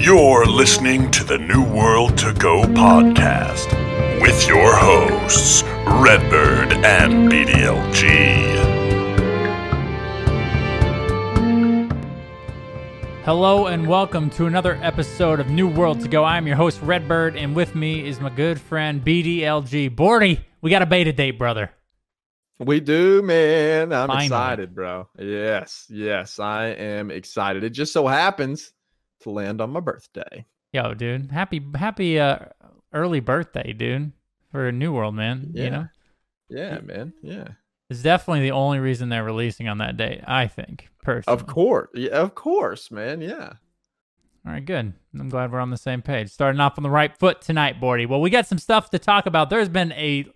You're listening to the New World to Go podcast with your hosts, Redbird and BDLG. Hello and welcome to another episode of New World to Go. I'm your host, Redbird, and with me is my good friend BDLG. Bordy, we got a beta date, brother. We do, man. I'm Finally. excited, bro. Yes, yes, I am excited. It just so happens to land on my birthday. Yo, dude, happy happy uh, early birthday, dude, for a New World, man. You Yeah. know, Yeah, man. Yeah. it's definitely the only reason they're releasing on that date. I think personally. Of course. Yeah, of course, man. Yeah. All right, good. I'm glad we're on the same page. Starting off on the right foot tonight, Bordy. Well, we got some stuff to talk about. There's been a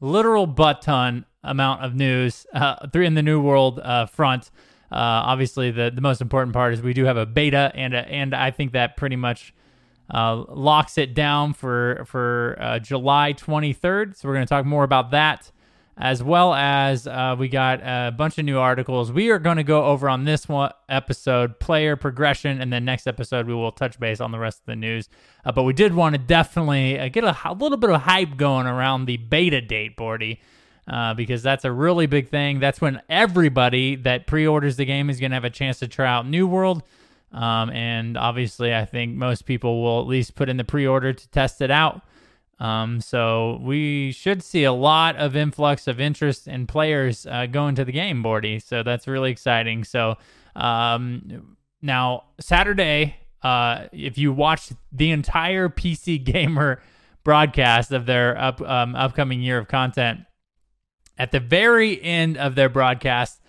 literal butt ton amount of news uh, through in the New World uh, front. Uh, obviously, the the most important part is we do have a beta, and a, and I think that pretty much uh, locks it down for for uh, July 23rd. So we're going to talk more about that, as well as uh, we got a bunch of new articles. We are going to go over on this one episode player progression, and then next episode we will touch base on the rest of the news. Uh, but we did want to definitely uh, get a, a little bit of hype going around the beta date, Bordy. Uh, because that's a really big thing. That's when everybody that pre-orders the game is going to have a chance to try out New World. Um, and obviously, I think most people will at least put in the pre-order to test it out. Um, so we should see a lot of influx of interest in players uh, going to the game, Bordy. So that's really exciting. So um, now Saturday, uh, if you watched the entire PC Gamer broadcast of their up, um, upcoming year of content, at the very end of their broadcast,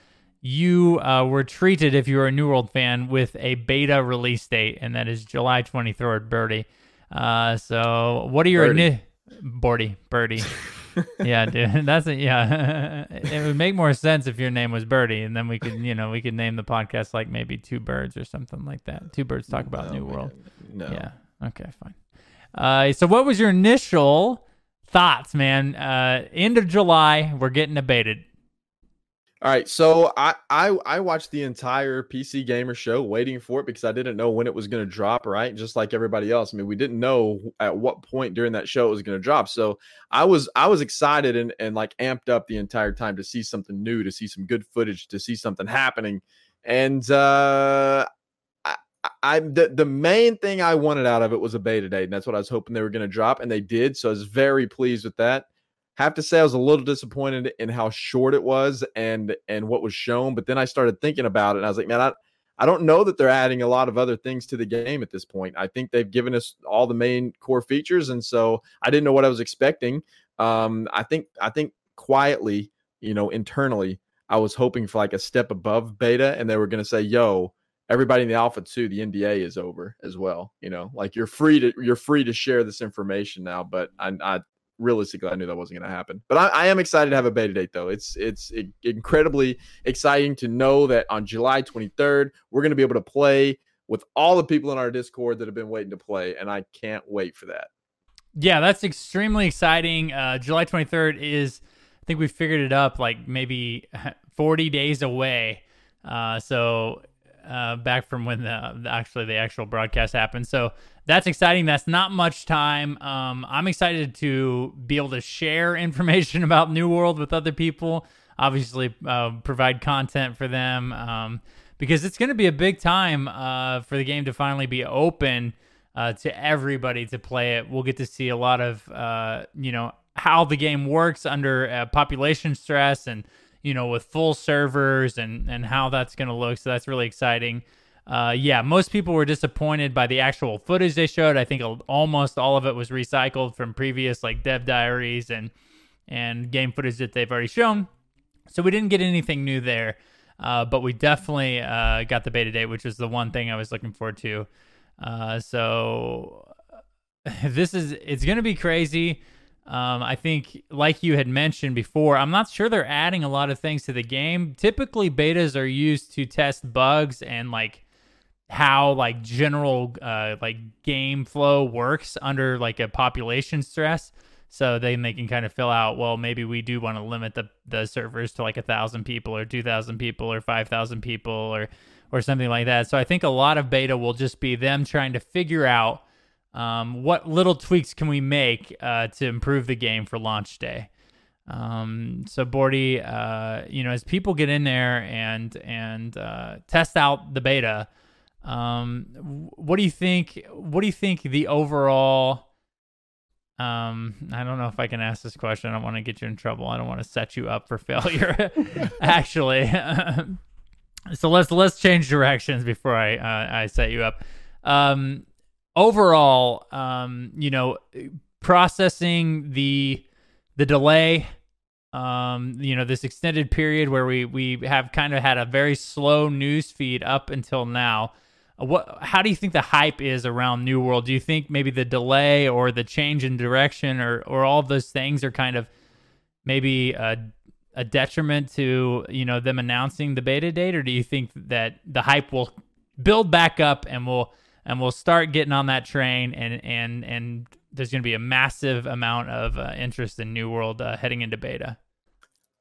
you uh, were treated, if you were a New World fan, with a beta release date, and that is July 23rd, Birdie. Uh, so, what are your Birdie. ini- Birdie, Birdie. yeah, dude, that's a, yeah. it would make more sense if your name was Birdie, and then we could, you know, we could name the podcast like maybe Two Birds or something like that. Two Birds talk about No, New man. World. No. Yeah. Okay, fine. Uh, so what was your initial thoughts, man? Uh, end of July, we're getting abated. All right, so I, I I watched the entire PC Gamer show waiting for it because I didn't know when it was going to drop. Right, just like everybody else. I mean, we didn't know at what point during that show it was going to drop. So I was I was excited and and like amped up the entire time to see something new, to see some good footage, to see something happening. And uh, I- the the main thing I wanted out of it was a beta date, and that's what I was hoping they were going to drop, and they did. So I was very pleased with that have to say I was a little disappointed in how short it was and and what was shown. But then I started thinking about it, and I was like, man, I I don't know that they're adding a lot of other things to the game at this point. I think they've given us all the main core features, and so I didn't know what I was expecting. Um, I think I think quietly, you know, internally, I was hoping for like a step above beta, and they were going to say, yo. Everybody in the alpha too, the NDA is over as well. You know, like you're free to you're free to share this information now. But I, I realistically, I knew that wasn't going to happen. But I, I am excited to have a beta date, though. It's it's incredibly exciting to know that on July 23rd, we're going to be able to play with all the people in our Discord that have been waiting to play, and I can't wait for that. Yeah, that's extremely exciting. Uh, July 23rd is, I think we figured it up like maybe 40 days away. Uh, so uh, back from when the, the actually the actual broadcast happened. So that's exciting. That's not much time. Um, I'm excited to be able to share information about New World with other people. Obviously, uh, provide content for them um, because it's going to be a big time uh, for the game to finally be open uh, to everybody to play it. We'll get to see a lot of uh, you know how the game works under uh, population stress and you know with full servers and and how that's going to look. So that's really exciting. Uh, yeah, most people were disappointed by the actual footage they showed. I think almost all of it was recycled from previous like dev diaries and and game footage that they've already shown. So we didn't get anything new there, uh, but we definitely uh, got the beta date, which was the one thing I was looking forward to. Uh, so this is it's going to be crazy. Um, I think, like you had mentioned before, I'm not sure they're adding a lot of things to the game. Typically, betas are used to test bugs and like how like general uh, like game flow works under like a population stress. So then they can kind of fill out. Well, maybe we do want to limit the the servers to like a thousand people or two thousand people or five thousand people or or something like that. So I think a lot of beta will just be them trying to figure out um, what little tweaks can we make uh, to improve the game for launch day. Um, so Bordy, uh, you know, as people get in there and and uh, test out the beta, um, what do you think? What do you think the overall? Um, I don't know if I can ask this question. I don't want to get you in trouble. I don't want to set you up for failure. Actually, so let's let's change directions before I uh, I set you up. Um, overall, um, you know, processing the the delay um, you know, this extended period where we we have kind of had a very slow news feed up until now. Uh, what? How do you think the hype is around New World? Do you think maybe the delay or the change in direction or or all those things are kind of maybe a, a detriment to you know them announcing the beta date, or do you think that the hype will build back up and we'll and we'll start getting on that train and and and there's going to be a massive amount of uh, interest in New World uh, heading into beta.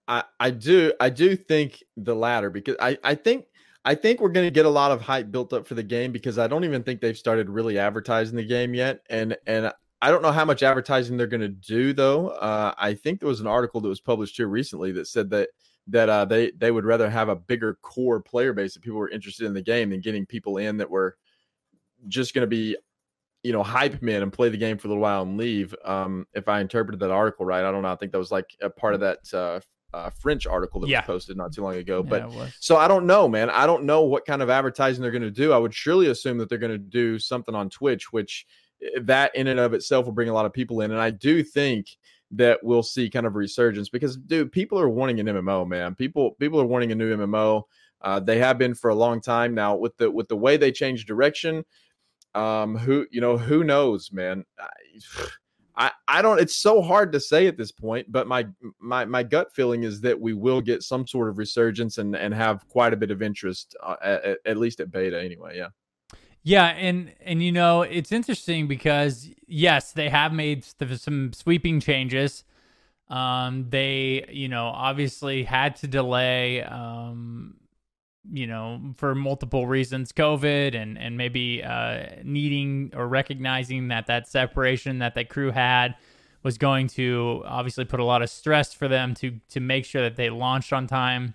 I, I do I do think the latter because I, I think I think we're going to get a lot of hype built up for the game because I don't even think they've started really advertising the game yet and and I don't know how much advertising they're going to do though. Uh, I think there was an article that was published here recently that said that that uh, they they would rather have a bigger core player base that people were interested in the game than getting people in that were just going to be you know, hype men and play the game for a little while and leave. Um, if I interpreted that article right, I don't know. I think that was like a part of that uh, uh, French article that yeah. was posted not too long ago. Yeah, but so I don't know, man. I don't know what kind of advertising they're going to do. I would surely assume that they're going to do something on Twitch, which eh, that in and of itself will bring a lot of people in. And I do think that we'll see kind of a resurgence because, dude, people are wanting an MMO, man. People people are wanting a new MMO. Uh, they have been for a long time now. With the with the way they changed direction, um, who you know, who knows, man. I, I don't it's so hard to say at this point but my my my gut feeling is that we will get some sort of resurgence and and have quite a bit of interest uh, at, at least at beta anyway yeah yeah and and you know it's interesting because yes they have made some sweeping changes um they you know obviously had to delay um you know, for multiple reasons, COVID and and maybe uh, needing or recognizing that that separation that that crew had was going to obviously put a lot of stress for them to to make sure that they launched on time.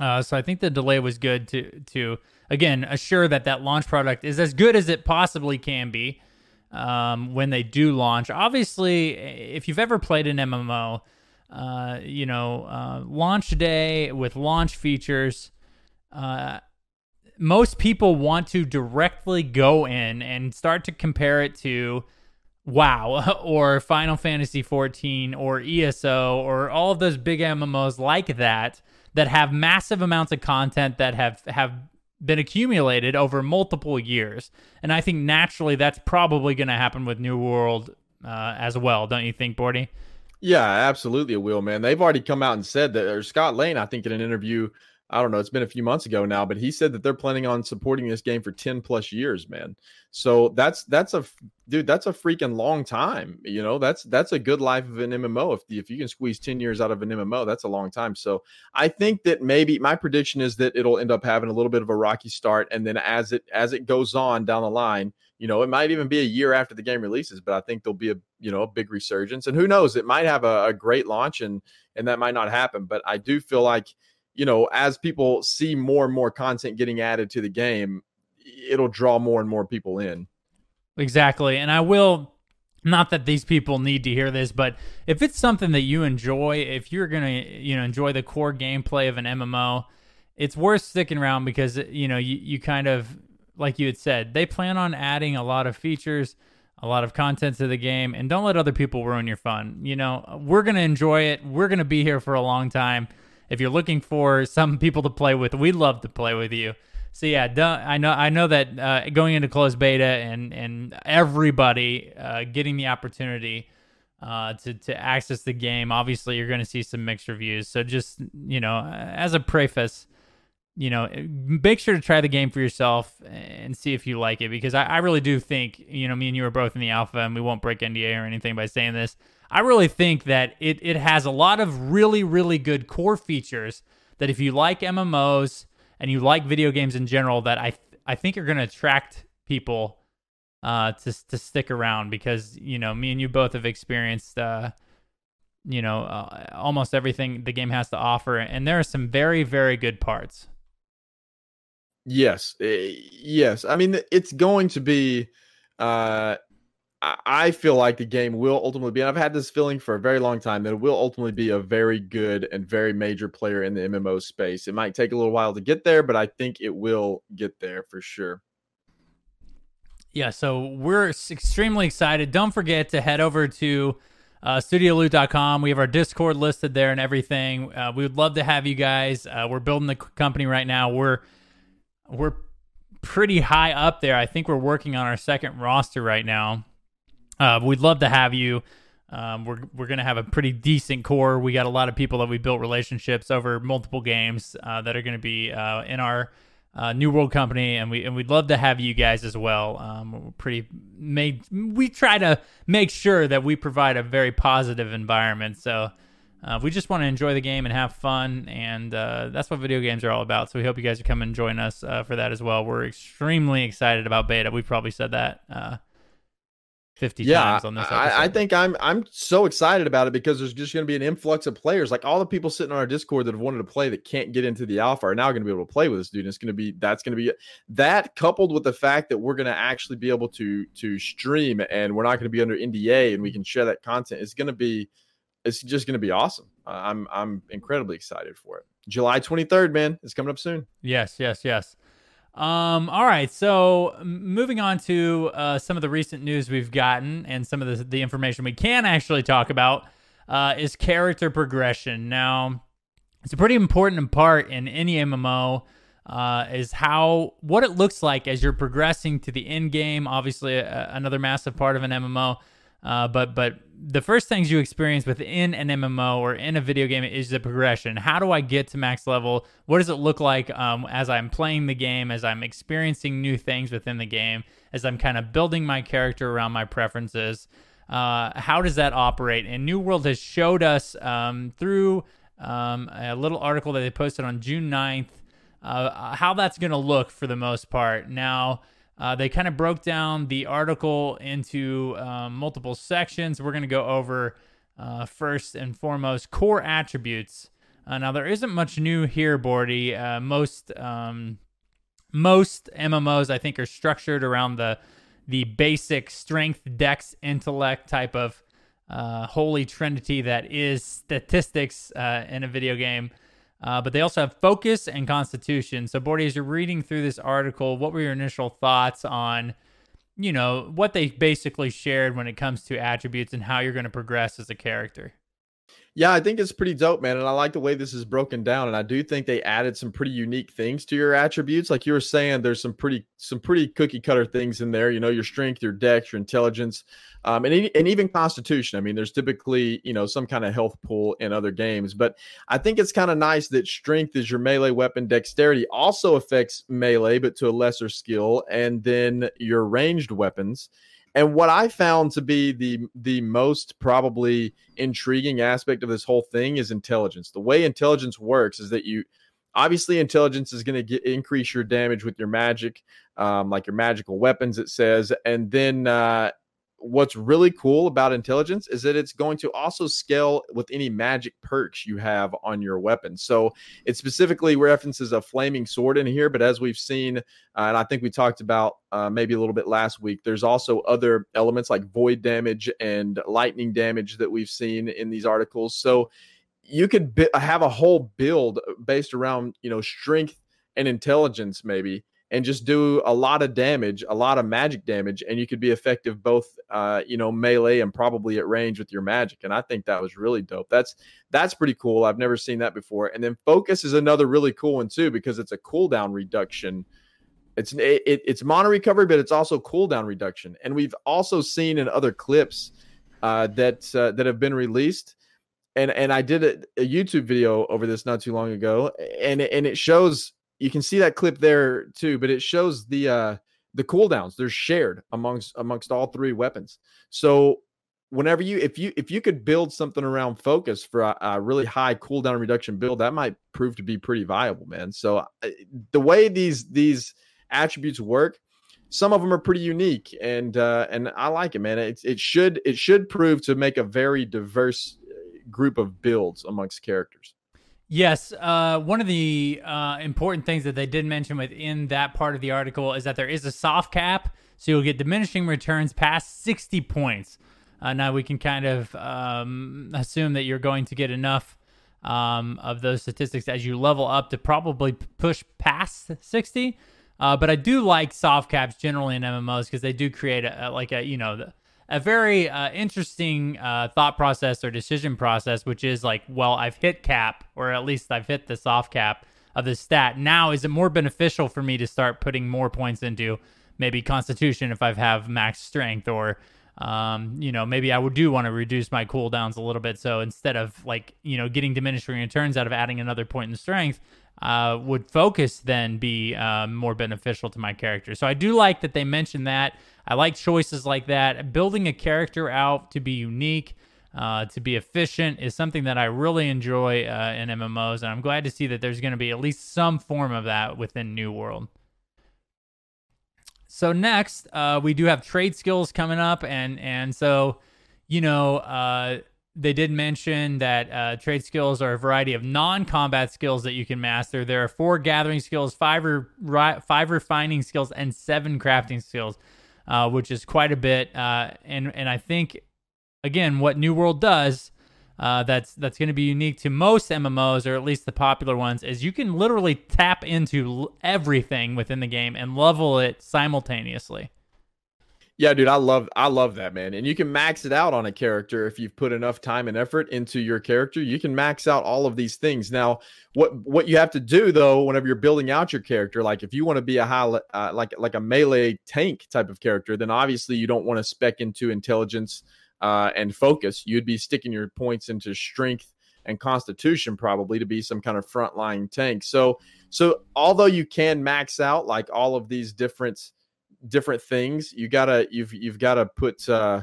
Uh, so I think the delay was good to to again assure that that launch product is as good as it possibly can be um, when they do launch. Obviously, if you've ever played an MMO, uh, you know, uh, launch day with launch features uh, most people want to directly go in and start to compare it to WoW or Final Fantasy 14 or ESO or all of those big MMOs like that that have massive amounts of content that have have been accumulated over multiple years. And I think naturally that's probably going to happen with New World uh, as well, don't you think, Bordy? Yeah, absolutely, it will, man. They've already come out and said that, or Scot Lane, I think, in an interview I don't know, it's been a few months ago now, but he said that they're planning on supporting this game for 10 plus years, man. So that's that's a dude, that's a freaking long time. You know, that's that's a good life of an MMO. If if you can squeeze 10 years out of an MMO, that's a long time. So I think that maybe my prediction is that it'll end up having a little bit of a rocky start and then as it as it goes on down the line, you know, it might even be a year after the game releases, but I think there'll be a you know a big resurgence. And who knows, it might have a, a great launch and and that might not happen. But I do feel like you know, as people see more and more content getting added to the game, it'll draw more and more people in. Exactly. And I will not that these people need to hear this, but if it's something that you enjoy, if you're to, you know, enjoy the core gameplay of an MMO, it's worth sticking around because, you know, you, you kind of, like you had said, they plan on adding a lot of features, a lot of content to the game, and don't let other people ruin your fun. You know, we're to enjoy it. We're to be here for a long time if you're looking for some people to play with, we'd love to play with you. So yeah, I know I know that uh, going into closed beta and and everybody uh, getting the opportunity uh, to to access the game. Obviously, you're going to see some mixed reviews. So just you know, as a preface, you know, make sure to try the game for yourself and see if you like it because I, I really do think you know me and you are both in the alpha and we won't break NDA or anything by saying this. I really think that it, it has a lot of really, really good core features that if you like MMOs and you like video games in general, that I I think you're going to attract people uh, to to stick around because you know me and you both have experienced uh, you know uh, almost everything the game has to offer, and there are some very very good parts. Yes, eh, yes. I mean, it's going to be. Uh, I feel like the game will ultimately be, and I've had this feeling for a very long time that it will ultimately be a very good and very major player in the MMO space. It might take a little while to get there, but I think it will get there for sure. Yeah, so we're extremely excited. Don't forget to head over to uh, studioloot.com. We have our Discord listed there and everything. Uh, we would love to have you guys. Uh, we're building the company right now. We're we're pretty high up there. I think we're working on our second roster right now. Uh, we'd love to have you. Um, we're we're gonna have a pretty decent core. We got a lot of people that we built relationships over multiple games uh, that are gonna be uh, in our uh, New World Company, and we and we'd love to have you guys as well. Um, pretty made. We try to make sure that we provide a very positive environment. So uh, we just want to enjoy the game and have fun, and uh, that's what video games are all about. So we hope you guys coming and join us for that as well. We're extremely excited about beta. We've probably said that 50 yeah, times on this episode. I, I think I'm I'm so excited about it because there's just going to be an influx of players. Like all the people sitting on our Discord that have wanted to play that can't get into the alpha are now going to be able to play with this dude. And it's going to be that's going to be that coupled with the fact that we're going to actually be able to to stream and we're not going to be under NDA and we can share that content. It's going to be it's just going to be awesome. I'm I'm incredibly excited for it. July 23rd, man, it's coming up soon. Yes, yes, yes. Um, all right, so moving on to uh, some of the recent news we've gotten and some of the, the information we can actually talk about uh, is character progression. Now, it's a pretty important part in any MMO. Uh, is how what it looks like as you're progressing to the end game. Obviously, another massive part of an MMO. Uh, but but the first things you experience within an MMO or in a video game is the progression. How do I get to max level? What does it look like um, as I'm playing the game, as I'm experiencing new things within the game, as I'm kind of building my character around my preferences? Uh, how does that operate? And New World has showed us um, through um, a little article that they posted on June 9th uh, how that's going to look for the most part. Now, uh, they kind of broke down the article into um, multiple sections. We're going to go over uh, first and foremost core attributes. Uh, now there isn't much new here, Bordy. Uh, most um, most MMOs I think are structured around the the basic strength, dex, intellect type of uh, holy trinity that is statistics uh, in a video game. Uh, but they also have focus and constitution. So, Bordy, as you're reading through this article, what were your initial thoughts on, you know, what they basically shared when it comes to attributes and how you're going to progress as a character? Yeah, I think it's pretty dope, man. And I like the way this is broken down. And I do think they added some pretty unique things to your attributes. Like you were saying, there's some pretty some pretty cookie cutter things in there. You know, your strength, your dex, your intelligence, um, and and even constitution. I mean, there's typically you know some kind of health pool in other games, but I think it's kind of nice that strength is your melee weapon. Dexterity also affects melee, but to a lesser skill, and then your ranged weapons and what I found to be the the most probably intriguing aspect of this whole thing is intelligence. The way intelligence works is that you obviously intelligence is going to increase your damage with your magic, um, like your magical weapons. It says, and then uh, what's really cool about intelligence is that it's going to also scale with any magic perks you have on your weapon. So it specifically references a flaming sword in here, but as we've seen, uh, and I think we talked about uh, maybe a little bit last week, there's also other elements like void damage and lightning damage that we've seen in these articles. So you could bi- have a whole build based around you know strength and intelligence maybe and just do a lot of damage, a lot of magic damage, and you could be effective both, uh, you know, melee and probably at range with your magic. And I think that was really dope. That's that's pretty cool. I've never seen that before. And then focus is another really cool one too because it's a cooldown reduction. It's it, it's mana recovery, but it's also cooldown reduction. And we've also seen in other clips uh, that uh, that have been released. And and I did a, a YouTube video over this not too long ago, and and it shows you can see that clip there too, but it shows the uh the cooldowns. They're shared amongst amongst all three weapons. So whenever you if you if you could build something around focus for a, a, really high cooldown reduction build that might prove to be pretty viable man so uh, the way these these attributes work some of them are pretty unique and uh and i like it man it, it should it should prove to make a very diverse uh, group of builds amongst characters Yes, uh, one of the uh, important things that they did mention within that part of the article is that there is a soft cap, so you'll get diminishing returns past 60 points. Uh, now we can kind of um, assume that you're going to get enough um, of those statistics as you level up to probably push past 60. Uh, but I do like soft caps generally in MMOs because they do create a, a, like a you know a very uh, interesting uh, thought process or decision process, which is like, well, I've hit cap, or at least I've hit the soft cap of the stat. Now, is it more beneficial for me to start putting more points into maybe Constitution if I have max strength, or um, you know, maybe I would do want to reduce my cooldowns a little bit. So instead of like, you know, getting diminishing returns out of adding another point in strength, uh, would focus then be uh, more beneficial to my character. So I do like that they mentioned that. I like choices like that. Building a character out to be unique, uh, to be efficient, is something that I really enjoy uh, in MMOs, and I'm glad to see that there's going to be at least some form of that within New World. So next, uh, we do have trade skills coming up, and and so you know uh, they did mention that uh, trade skills are a variety of non-combat skills that you can master. There are four gathering skills, five re- five refining skills, and seven crafting skills uh, which is quite a bit. Uh, and and I think again, what New World does uh, that's that's going to be unique to most MMOs, or at least the popular ones, is you can literally tap into everything within the game and level it simultaneously. Yeah, dude, I love I love that, man. And you can max it out on a character if you've put enough time and effort into your character. You can max out all of these things. Now, what what you have to do though, whenever you're building out your character, like if you want to be a high uh, like like a melee tank type of character, then obviously you don't want to spec into intelligence uh, and focus. You'd be sticking your points into strength and constitution probably to be some kind of frontline tank. So so although you can max out like all of these different different things you gotta you've you've got to put uh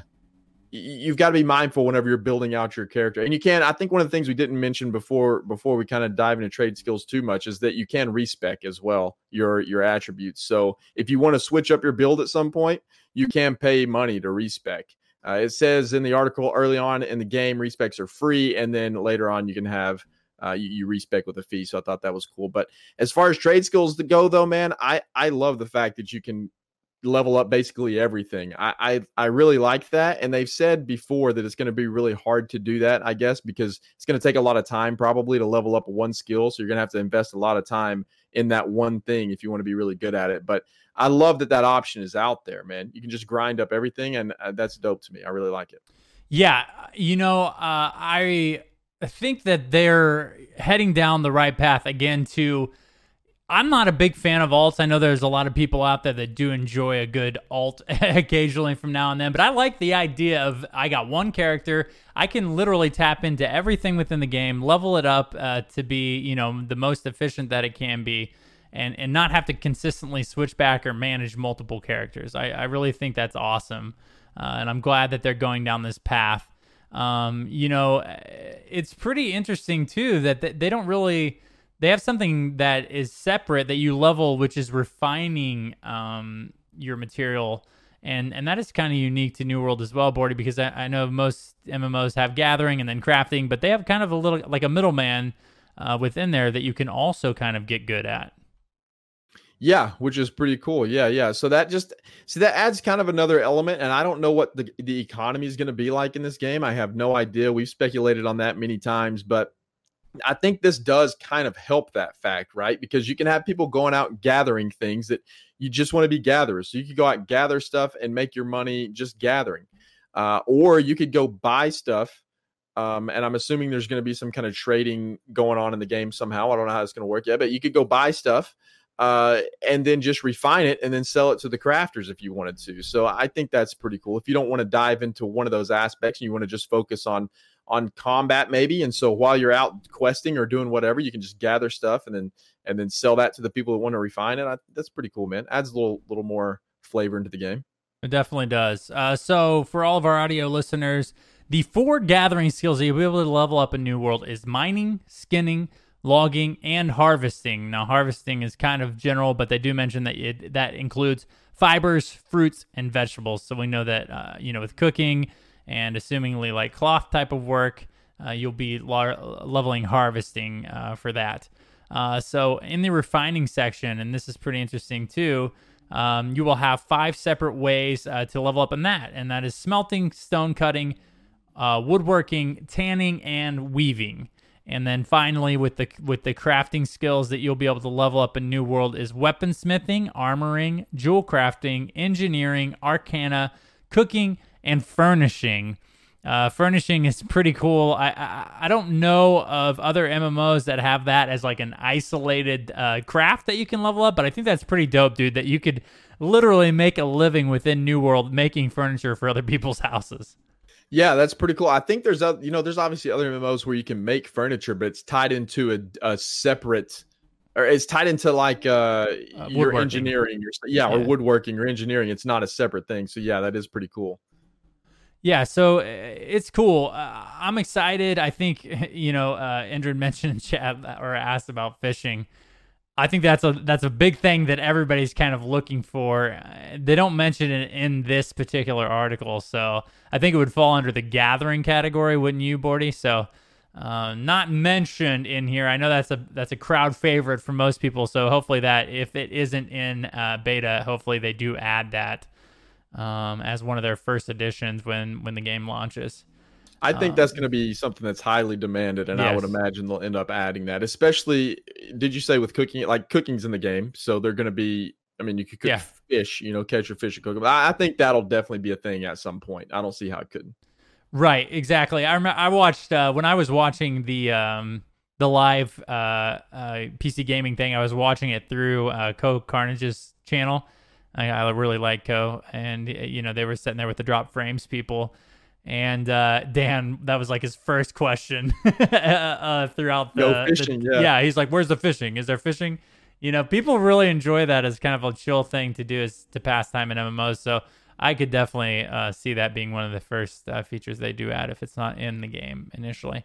you've got to be mindful whenever you're building out your character. And you can i think one of the things we didn't mention before before we kind of dive into trade skills too much is that you can respec as well your your attributes. So if you want to switch up your build at some point you can pay money to respec. Uh, it says in the article early on in the game respecs are free and then later on you can have uh, you, you respec with a fee. So i thought that was cool. But as far as trade skills to go though man i i love the fact that you can level up basically everything. I, I, I really like that, and they've said before that it's going to be really hard to do that. I guess because it's going to take a lot of time probably to level up one skill, so you're going to have to invest a lot of time in that one thing if you want to be really good at it. But I love that that option is out there, man. You can just grind up everything, and uh, that's dope to me. I really like it. Yeah, you know, uh, I think that they're heading down the right path again to I'm not a big fan of alts. I know there's a lot of people out there that do enjoy a good alt occasionally from now and then, but I like the idea of I got one character. I can literally tap into everything within the game, level it up uh, to be, you know, the most efficient that it can be, and and not have to consistently switch back or manage multiple characters. I, I really think that's awesome, uh, and I'm glad that they're going down this path. Um, you know, it's pretty interesting too that they don't really they have something that is separate that you level, which is refining um, your material. And, and that is kind of unique to New World as well, Bordy, because I, I, know most MMOs have gathering and then crafting, but they have kind of a little like a middleman uh, within there that you can also kind of get good at. Yeah, which is pretty cool. Yeah, yeah. So that just see that adds kind of another element, and I don't know what the the economy is going to be like in this game. I have no idea. We've speculated on that many times, but I think this does kind of help that fact, right? Because you can have people going out gathering things that you just want to be gatherers. So you could go out gather stuff and make your money just gathering, uh, or you could go buy stuff. Um, and I'm assuming there's going to be some kind of trading going on in the game somehow. I don't know how it's going to work yet, but you could go buy stuff uh, and then just refine it and then sell it to the crafters if you wanted to. So I think that's pretty cool. If you don't want to dive into one of those aspects and you want to just focus on on combat maybe and so while you're out questing or doing whatever you can just gather stuff and then and then sell that to the people that want to refine it I, that's pretty cool man adds a little little more flavor into the game It definitely does. Uh, so, for all of our audio listeners, the four gathering skills that you'll be able to level up in New World is mining, skinning, logging, and harvesting. Now, harvesting is kind of general, but they do mention that it, that includes fibers, fruits, and vegetables. So we know that uh, you know with cooking and assumingly like cloth type of work, uh, you'll be lar- leveling harvesting uh, for that. Uh, so in the refining section, and this is pretty interesting too. Um, you will have five separate ways uh, to level up in that, and that is smelting, stone cutting, uh, woodworking, tanning, and weaving. And then finally, with the with the crafting skills that you'll be able to level up in New World is weaponsmithing, armoring, jewel crafting, engineering, arcana, cooking, and furnishing. Uh, furnishing is pretty cool. I, I, I don't know of other MMOs that have that as like an isolated uh, craft that you can level up, but I think that's pretty dope, dude. That you could literally make a living within New World making furniture for other people's houses. Yeah, that's pretty cool. I think there's a you know there's obviously other MMOs where you can make furniture, but it's tied into a, a separate or it's tied into like uh, uh your engineering, your yeah, yeah, or woodworking or engineering. It's not a separate thing. So yeah, that is pretty cool. Yeah, so uh, it's cool. Uh, I'm excited. I think you know, uh, mentioned chat or asked about fishing. I think that's a that's a big thing that everybody's kind of looking for. Uh, they don't mention it in this particular article, so I think it would fall under the gathering category, wouldn't you, Bordy? So, uh, not mentioned in here. I know that's a that's a crowd favorite for most people. So hopefully that if it isn't in uh, beta, hopefully they do add that um, as one of their first additions when when the game launches. I think um, that's going to be something that's highly demanded, and yes. I would imagine they'll end up adding that. Especially, did you say with cooking? Like cooking's in the game, so they're going to be. I mean, you could cook yeah. fish, you know, catch your fish and cook them. I think that'll definitely be a thing at some point. I don't see how it couldn't. Right, exactly. I remember I watched uh, when I was watching the um, the live uh, uh, PC gaming thing. I was watching it through uh, Cohh Carnage's channel I, I really like Cohh, and you know they were sitting there with the drop frames people, and uh, Dan that was like his first question uh, throughout the, no fishing, the, yeah. yeah. He's like, "Where's the fishing? Is there fishing?" You know, people really enjoy that as kind of a chill thing to do is to pass time in MMOs. So I could definitely uh, see that being one of the first uh, features they do add if it's not in the game initially.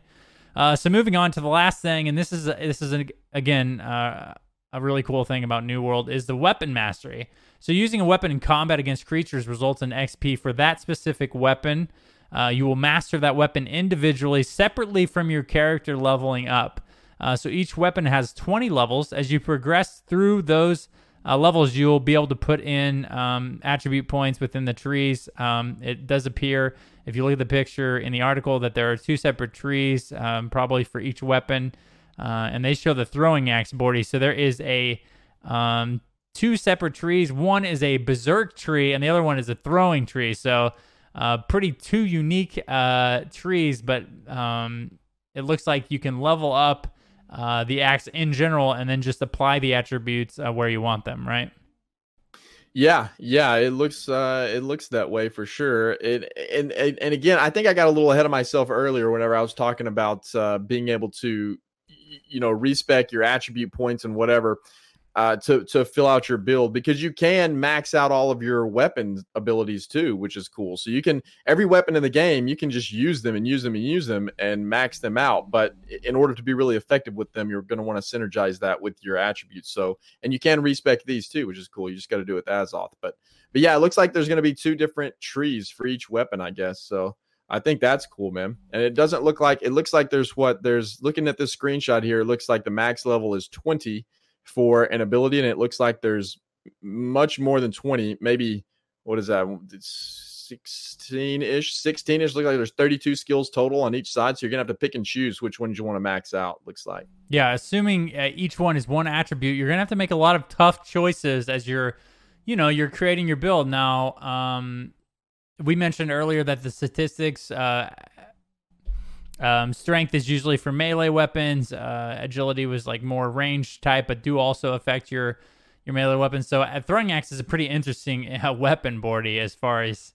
Uh, so moving on to the last thing, and this is this is again uh, a really cool thing about New World is the weapon mastery. So using a weapon in combat against creatures results in XP for that specific weapon. Uh, you will master that weapon individually, separately from your character leveling up. Uh, so each weapon has 20 levels. As you progress through those uh, levels, you'll be able to put in um, attribute points within the trees. Um, it does appear, if you look at the picture in the article, that there are two separate trees, um, probably for each weapon, uh, and they show the throwing axe Bordy. So there is a um, two separate trees. One is a berserk tree, and the other one is a throwing tree. So, uh, pretty two unique uh, trees, but um, it looks like you can level up uh, the axe in general and then just apply the attributes uh, where you want them, right? Yeah, yeah, it looks uh it looks that way for sure. It and and, and again, I think I got a little ahead of myself earlier whenever I was talking about uh being able to you know respec your attribute points and whatever uh, to to fill out your build because you can max out all of your weapon abilities too, which is cool. So you can every weapon in the game you can just use them and use them and use them and max them out. But in order to be really effective with them, you're going to want to synergize that with your attributes. So and you can respec these too, which is cool. You just got to do it with Azoth. But but yeah, it looks like there's going to be two different trees for each weapon, I guess. So I think that's cool, man. And it doesn't look like it looks like there's what there's looking at this screenshot here. It looks like the max level is 20 for an ability, and it looks like there's much more than 20. Maybe what is that? It's 16 ish, 16 ish. Look like there's 32 skills total on each side. So you're gonna have to pick and choose which ones you want to max out. Looks like. Yeah, assuming uh, each one is one attribute, you're gonna have to make a lot of tough choices as you're, you know, you're creating your build. Now, um, we mentioned earlier that the statistics uh, um, strength is usually for melee weapons. Uh, agility was like more range type, but do also affect your your melee weapons. So a throwing axe is a pretty interesting uh, weapon, Bordy, as far as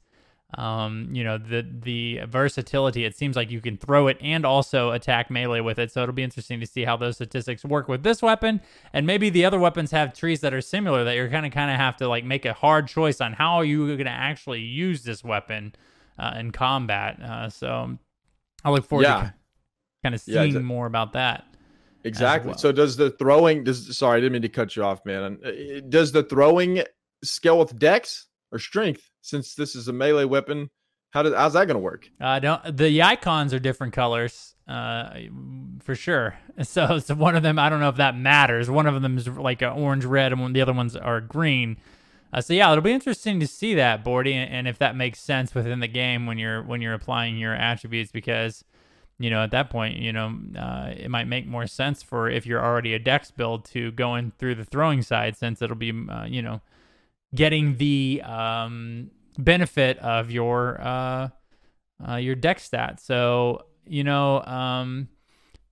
um, you know the the versatility. It seems like you can throw it and also attack melee with it. So it'll be interesting to see how those statistics work with this weapon, and maybe the other weapons have trees that are similar that you're kind of kind of have to like make a hard choice on how you are going to actually use this weapon uh, in combat. Uh, so I look forward yeah. to kind of seeing yeah, exactly. more about that. Exactly. Well. So does the throwing? Does sorry, I didn't mean to cut you off, man. Uh, does the throwing scale with dex or strength? since this is a melee weapon, how does how's that going to work? I uh, don't. The icons are different colors, uh, for sure. So, so one of them, I don't know if that matters. One of them is like an orange red, and one, the other ones are green. Uh, so yeah, it'll be interesting to see that Bordy, and, if that makes sense within the game when you're when you're applying your attributes, because you know at that point, you know, uh, it might make more sense for if you're already a Dex build to go in through the throwing side, since it'll be uh, you know getting the um, benefit of your uh, uh, your dex stat. So you know, um,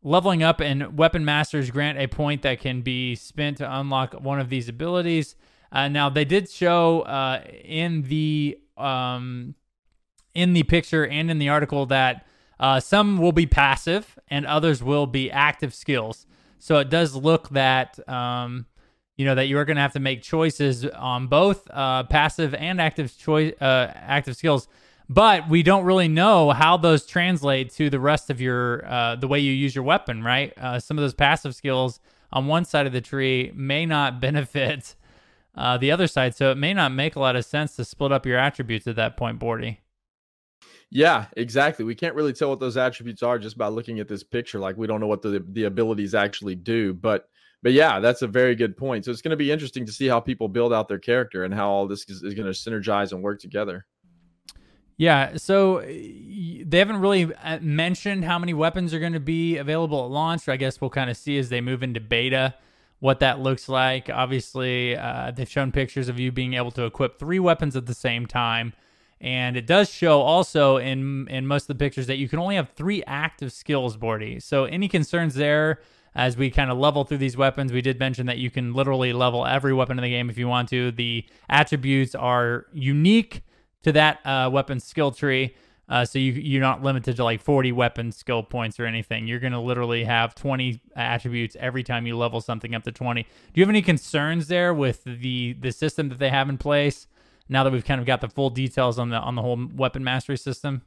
leveling up and weapon masters grant a point that can be spent to unlock one of these abilities. Uh, now they did show uh, in the um, in the picture and in the article that uh, some will be passive and others will be active skills. So it does look that um, you know that you are going to have to make choices on both uh, passive and active choice uh, active skills but we don't really know how those translate to the rest of your uh, the way you use your weapon right some of those passive skills on one side of the tree may not benefit uh, the other side so it may not make a lot of sense to split up your attributes at that point bordy yeah, exactly. We can't really tell what those attributes are just by looking at this picture. Like we don't know what the the abilities actually do. But but yeah, that's a very good point. So it's going to be interesting to see how people build out their character and how all this is, is going to synergize and work together. Yeah, so they haven't really uh, mentioned how many weapons are going to be available at launch. I guess we'll kind of see as they move into beta what that looks like. Obviously, uh, they've shown pictures of you being able to equip three weapons at the same time. And it does show also in in most of the pictures that you can only have three active skills, Bordy. So any concerns there? as we kind of level through these weapons. We did mention that you can literally level every weapon in the game if you want to. The attributes are unique to that uh, weapon skill tree. Uh, so you you're not limited to like 40 weapon skill points or anything. You're gonna literally have 20 attributes every time you level something up to 20. Do you have any concerns there with the the system that they have in place? Now that we've kind of got the full details on the on the whole weapon mastery system.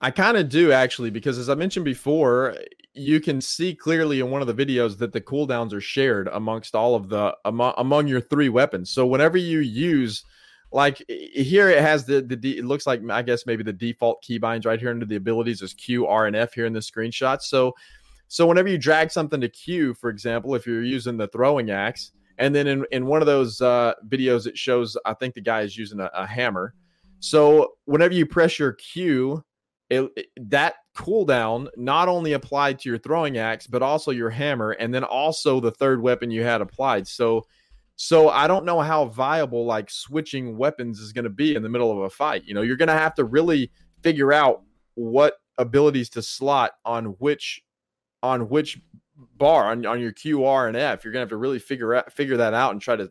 I kind of do actually, because as I mentioned before, you can see clearly in one of the videos that the cooldowns are shared amongst all of the among, among your three weapons. So whenever you use like here it has the the it looks like I guess maybe the default keybinds right here under the abilities is Q, R, and F here in the screenshot. So so whenever you drag something to Q, for example, if you're using the throwing axe, and then in, in one of those uh, videos it shows I think the guy is using a, a hammer. So whenever you press your Q, it, it, that cooldown not only applied to your throwing axe but also your hammer and then also the third weapon you had applied so so i don't know how viable like switching weapons is going to be in the middle of a fight you know you're going to have to really figure out what abilities to slot on which on which bar on, on your qr and f you're going to have to really figure out figure that out and try to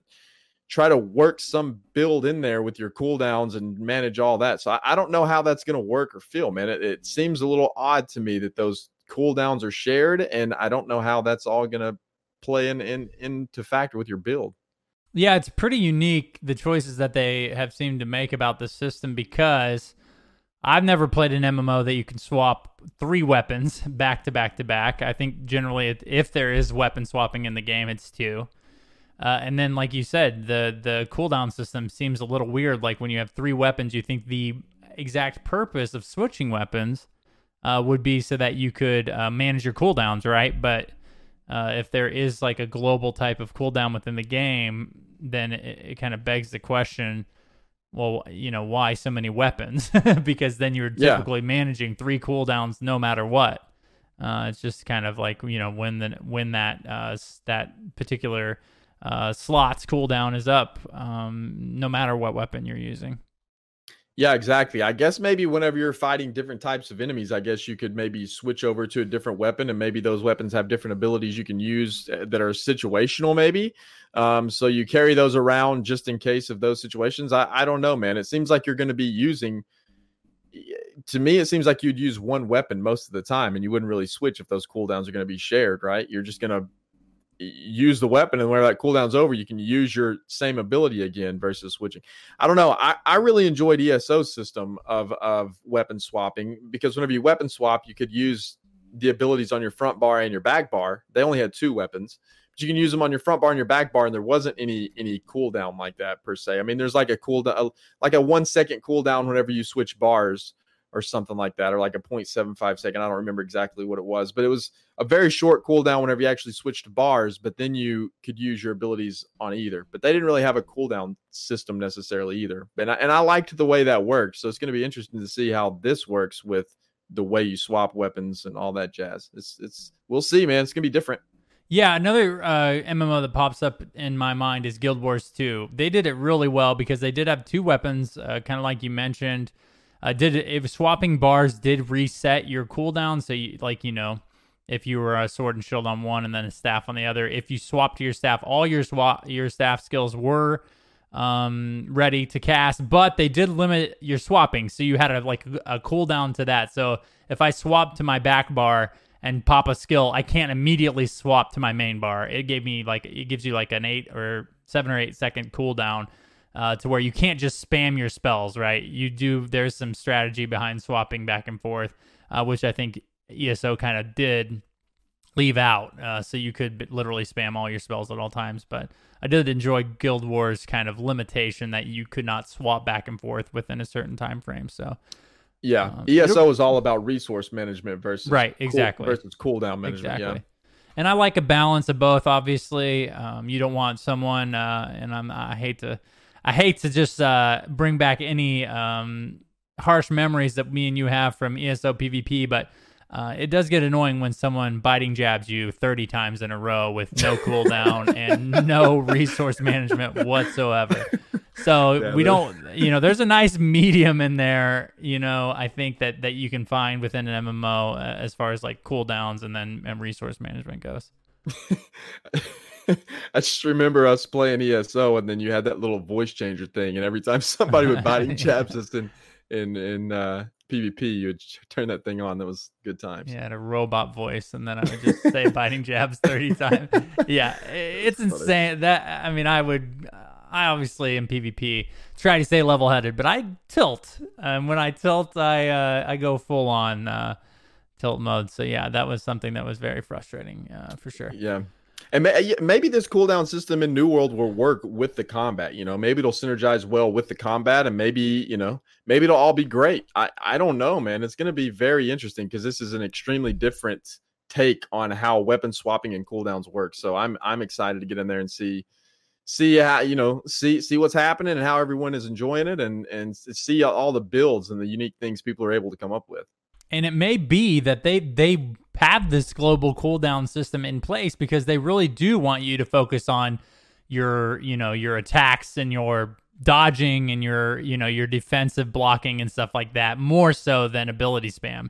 try to work some build in there with your cooldowns and manage all that. So I, I don't know how that's going to work or feel, man. It, it, seems a little odd to me that those cooldowns are shared, and I don't know how that's all going to play in, in into factor with your build. Yeah, it's pretty unique the choices that they have seemed to make about the system because I've never played an MMO that you can swap three weapons back to back to back. I think generally, if there is weapon swapping in the game, it's two. Uh, and then, like you said, the the cooldown system seems a little weird. Like when you have three weapons, you think the exact purpose of switching weapons uh, would be so that you could uh, manage your cooldowns, right? But uh, if there is like a global type of cooldown within the game, then it, it kind of begs the question. Well, you know, why so many weapons? because then you're typically yeah. managing three cooldowns no matter what. Uh, it's just kind of like you know when the when that uh, that particular uh, slots cooldown is up, um, no matter what weapon you're using. Yeah, exactly. I guess maybe whenever you're fighting different types of enemies, I guess you could maybe switch over to a different weapon, and maybe those weapons have different abilities you can use uh, that are situational, maybe. Um, so you carry those around just in case of those situations. I, I don't know, man. It seems like you're going to be using to me, it seems like you'd use one weapon most of the time, and you wouldn't really switch if those cooldowns are going to be shared, right? You're just going to use the weapon, and when that cooldown's over, you can use your same ability again versus switching. I don't know. I, I really enjoyed ESO's system of of weapon swapping because whenever you weapon swap, you could use the abilities on your front bar and your back bar. They only had two weapons but you can use them on your front bar and your back bar, and there wasn't any any cooldown like that per se. I mean, there's like a cooldown, like a one second cooldown whenever you switch bars or something like that, or like a 0.75 second. I don't remember exactly what it was, but it was a very short cooldown whenever you actually switched to bars. But then you could use your abilities on either. But they didn't really have a cooldown system necessarily either. And I, and I liked the way that worked. So it's going to be interesting to see how this works with the way you swap weapons and all that jazz. It's it's we'll see, man. It's gonna be different. Yeah, another uh, MMO that pops up in my mind is Guild Wars 2. They did it really well because they did have two weapons, uh, kind of like you mentioned. Uh, did if swapping bars did reset your cooldown, so you, like you know, if you were a sword and shield on one and then a staff on the other, if you swapped your staff, all your swap your staff skills were um, ready to cast, but they did limit your swapping, so you had a like a cooldown to that. So if I swap to my back bar and pop a skill, I can't immediately swap to my main bar. It gave me like it gives you like an eight or seven or eight second cooldown uh, to where you can't just spam your spells. Right? You do. There's some strategy behind swapping back and forth, uh, which I think ESO kind of did leave out. Uh, so you could literally spam all your spells at all times. But I did enjoy Guild Wars kind of limitation that you could not swap back and forth within a certain time frame. So yeah, um, ESO is all about resource management versus right, exactly cool, versus cooldown management. Exactly. Yeah. And I like a balance of both. Obviously, um, you don't want someone, uh, and I'm, I hate to, I hate to just uh, bring back any um, harsh memories that me and you have from ESO PvP, but uh, it does get annoying when someone biting jabs you 30 times in a row with no cooldown and no resource management whatsoever. So yeah, we don't, you know, there's a nice medium in there, you know, I think that, that you can find within an MMO uh, as far as like cooldowns and then and resource management goes. I just remember us playing ESO and then you had that little voice changer thing. And every time somebody would biting jabs us in, in, in, uh, PvP, you would turn that thing on. That was good times. Yeah, I had a robot voice, and then I would just say biting jabs thirty times. Yeah, it's insane. That I mean, I would. I obviously in PvP try to stay level headed, but I tilt, and when I tilt, I uh, I go full on uh, tilt mode. So yeah, that was something that was very frustrating uh, for sure. Yeah. And maybe this cooldown system in New World will work with the combat. You know, maybe it'll synergize well with the combat, and maybe you know, maybe it'll all be great. I I don't know, man. It's going to be very interesting because this is an extremely different take on how weapon swapping and cooldowns work. So I'm I'm excited to get in there and see see how you know see see what's happening and how everyone is enjoying it and and see all the builds and the unique things people are able to come up with and it may be that they they have this global cooldown system in place because they really do want you to focus on your you know your attacks and your dodging and your you know your defensive blocking and stuff like that more so than ability spam.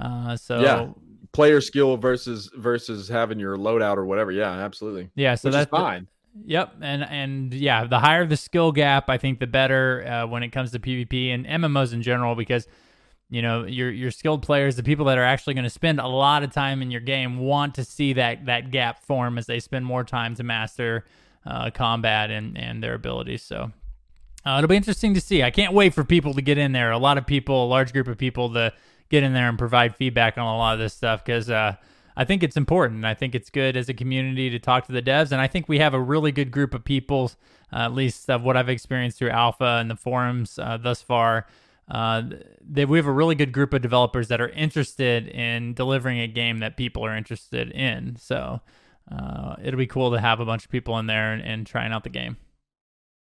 Uh so yeah. Player skill versus versus having your loadout or whatever. Yeah absolutely. Yeah so Which that's fine. The, yep and and yeah the higher the skill gap i think the better uh, when it comes to pvp and mmos in general because you know your your skilled players the people that are actually going to spend a lot of time in your game want to see that that gap form as they spend more time to master uh, combat and and their abilities. So uh, it'll be interesting to see. I can't wait for people to get in there. A lot of people a large group of people to get in there and provide feedback on a lot of this stuff because uh, I think it's important. I think it's good as a community to talk to the devs, and I think we have a really good group of people, uh, at least of what I've experienced through Alpha and the forums uh, thus far, uh, that we have a really good group of developers that are interested in delivering a game that people are interested in. So uh, it'll be cool to have a bunch of people in there and, and trying out the game.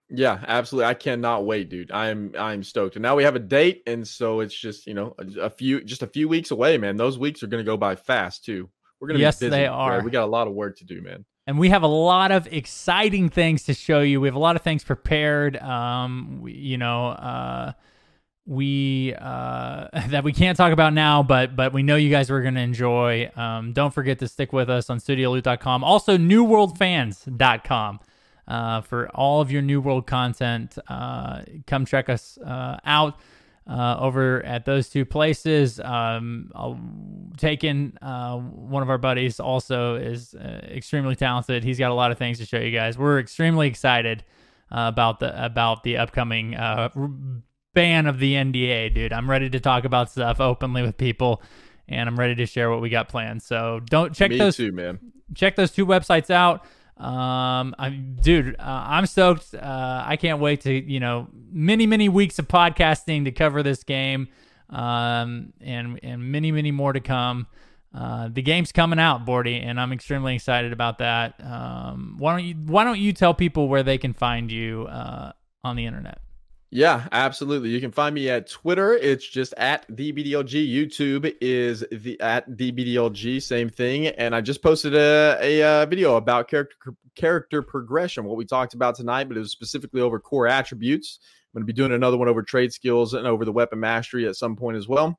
Yeah, absolutely. I cannot wait, dude. I'm I'm stoked. And now we have a date, and so it's just you know a, a few just a few weeks away, man. Those weeks are going to go by fast too. We're going to yes, be busy. they are. We got a lot of work to do, man. And we have a lot of exciting things to show you. We have a lot of things prepared. Um, we, you know, uh, we uh, that we can't talk about now, but but we know you guys are going to enjoy. Um, don't forget to stick with us on StudioLoot.com, also NewWorldFans.com uh, for all of your New World content. Uh, come check us uh, out. uh, over at those two places. Um, I'll, Taken, uh, one of our buddies, also is uh, extremely talented. He's got a lot of things to show you guys. We're extremely excited uh, about the about the upcoming ban of the NDA, dude. I'm ready to talk about stuff openly with people, and I'm ready to share what we got planned. So don't check Me those too, man. check those two websites out. Um, I'm, dude, uh, I'm stoked. Uh, I can't wait to, you know, many, many weeks of podcasting to cover this game, um, and and many, many more to come. Uh, the game's coming out, Bordy, and I'm extremely excited about that. Um, why don't you Why don't you tell people where they can find you uh, on the internet? Yeah, absolutely. You can find me at Twitter. It's just at the BDLG. YouTube is the at the BDLG. Same thing. And I just posted a, a, a, video about character character progression, what we talked about tonight, but it was specifically over core attributes. I'm going to be doing another one over trade skills and over the weapon mastery at some point as well.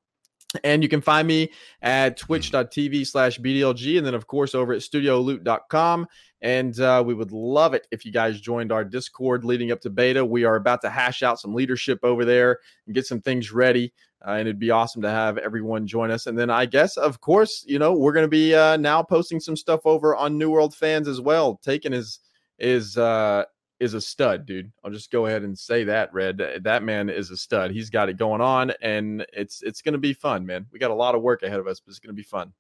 And you can find me at twitch.tv slash BDLG. And then, of course, over at studioloot.com. And uh, we would love it if you guys joined our Discord leading up to beta. We are about to hash out some leadership over there and get some things ready. Uh, and it'd be awesome to have everyone join us. And then I guess, of course, you know, we're going to be uh, now posting some stuff over on New World fans as well. Taken is is uh is a stud, dude. I'll just go ahead and say that, Red. That man is a stud. He's got it going on, and it's it's going to be fun, man. We got a lot of work ahead of us, but it's going to be fun.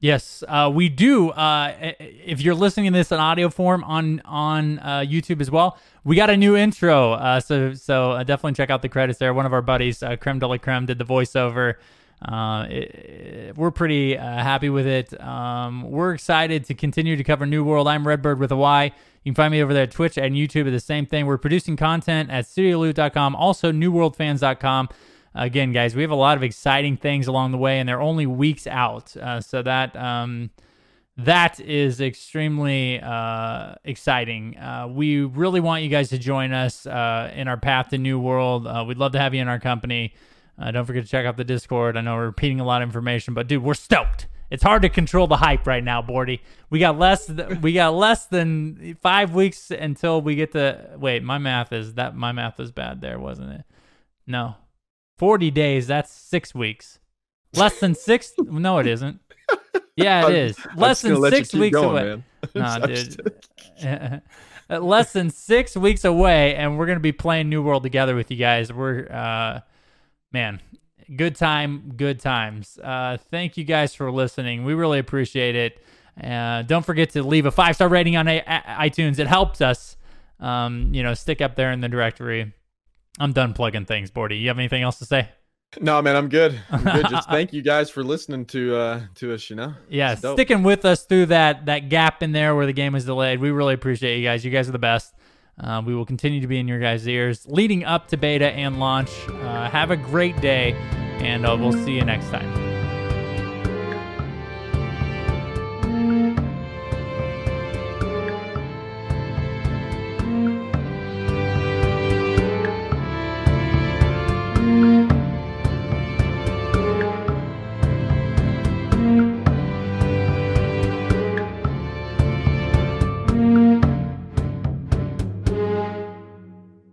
Yes, uh, we do. Uh, if you're listening to this in audio form on on uh, YouTube as well, we got a new intro. Uh, so so uh, definitely check out the credits there. One of our buddies, uh, Creme de la Creme, did the voiceover. It, it, we're pretty happy with it. Um, we're excited to continue to cover New World. I'm Redbyrd with a Y. You can find me over there at Twitch and YouTube. At the same thing. We're producing content at StudioLoot.com, also NewWorldFans.com again, guys, we have a lot of exciting things along the way, and they're only weeks out. Uh, so that um, that is extremely uh, exciting. Uh, we really want you guys to join us uh, in our path to New World. Uh, we'd love to have you in our company. Uh, don't forget to check out the Discord. I know we're repeating a lot of information, but dude, we're stoked. It's hard to control the hype right now, Bordy. We got less. Th- we got less than five weeks until we get to. Wait, my math is that my math was bad there, wasn't it? No, 40 days, that's six weeks. Less than six? no, it isn't. Yeah, it is. Less than six weeks going, away. Nah, dude. Less than six weeks away, and we're gonna be playing New World together with you guys. We're, uh, man, good time, good times. Uh, thank you guys for listening. We really appreciate it. Uh, don't forget to leave a five star rating on a- a- iTunes. It helps us, um, you know, stick up there in the directory. I'm done plugging things, Bordy. You have anything else to say? No, man, I'm good. I'm good. Just thank you guys for listening to uh to us, you know. Yeah, sticking with us through that that gap in there where the game was delayed. We really appreciate you guys. You guys are the best. Uh, we will continue to be in your guys' ears leading up to beta and launch. Uh, have a great day, and uh, we'll see you next time.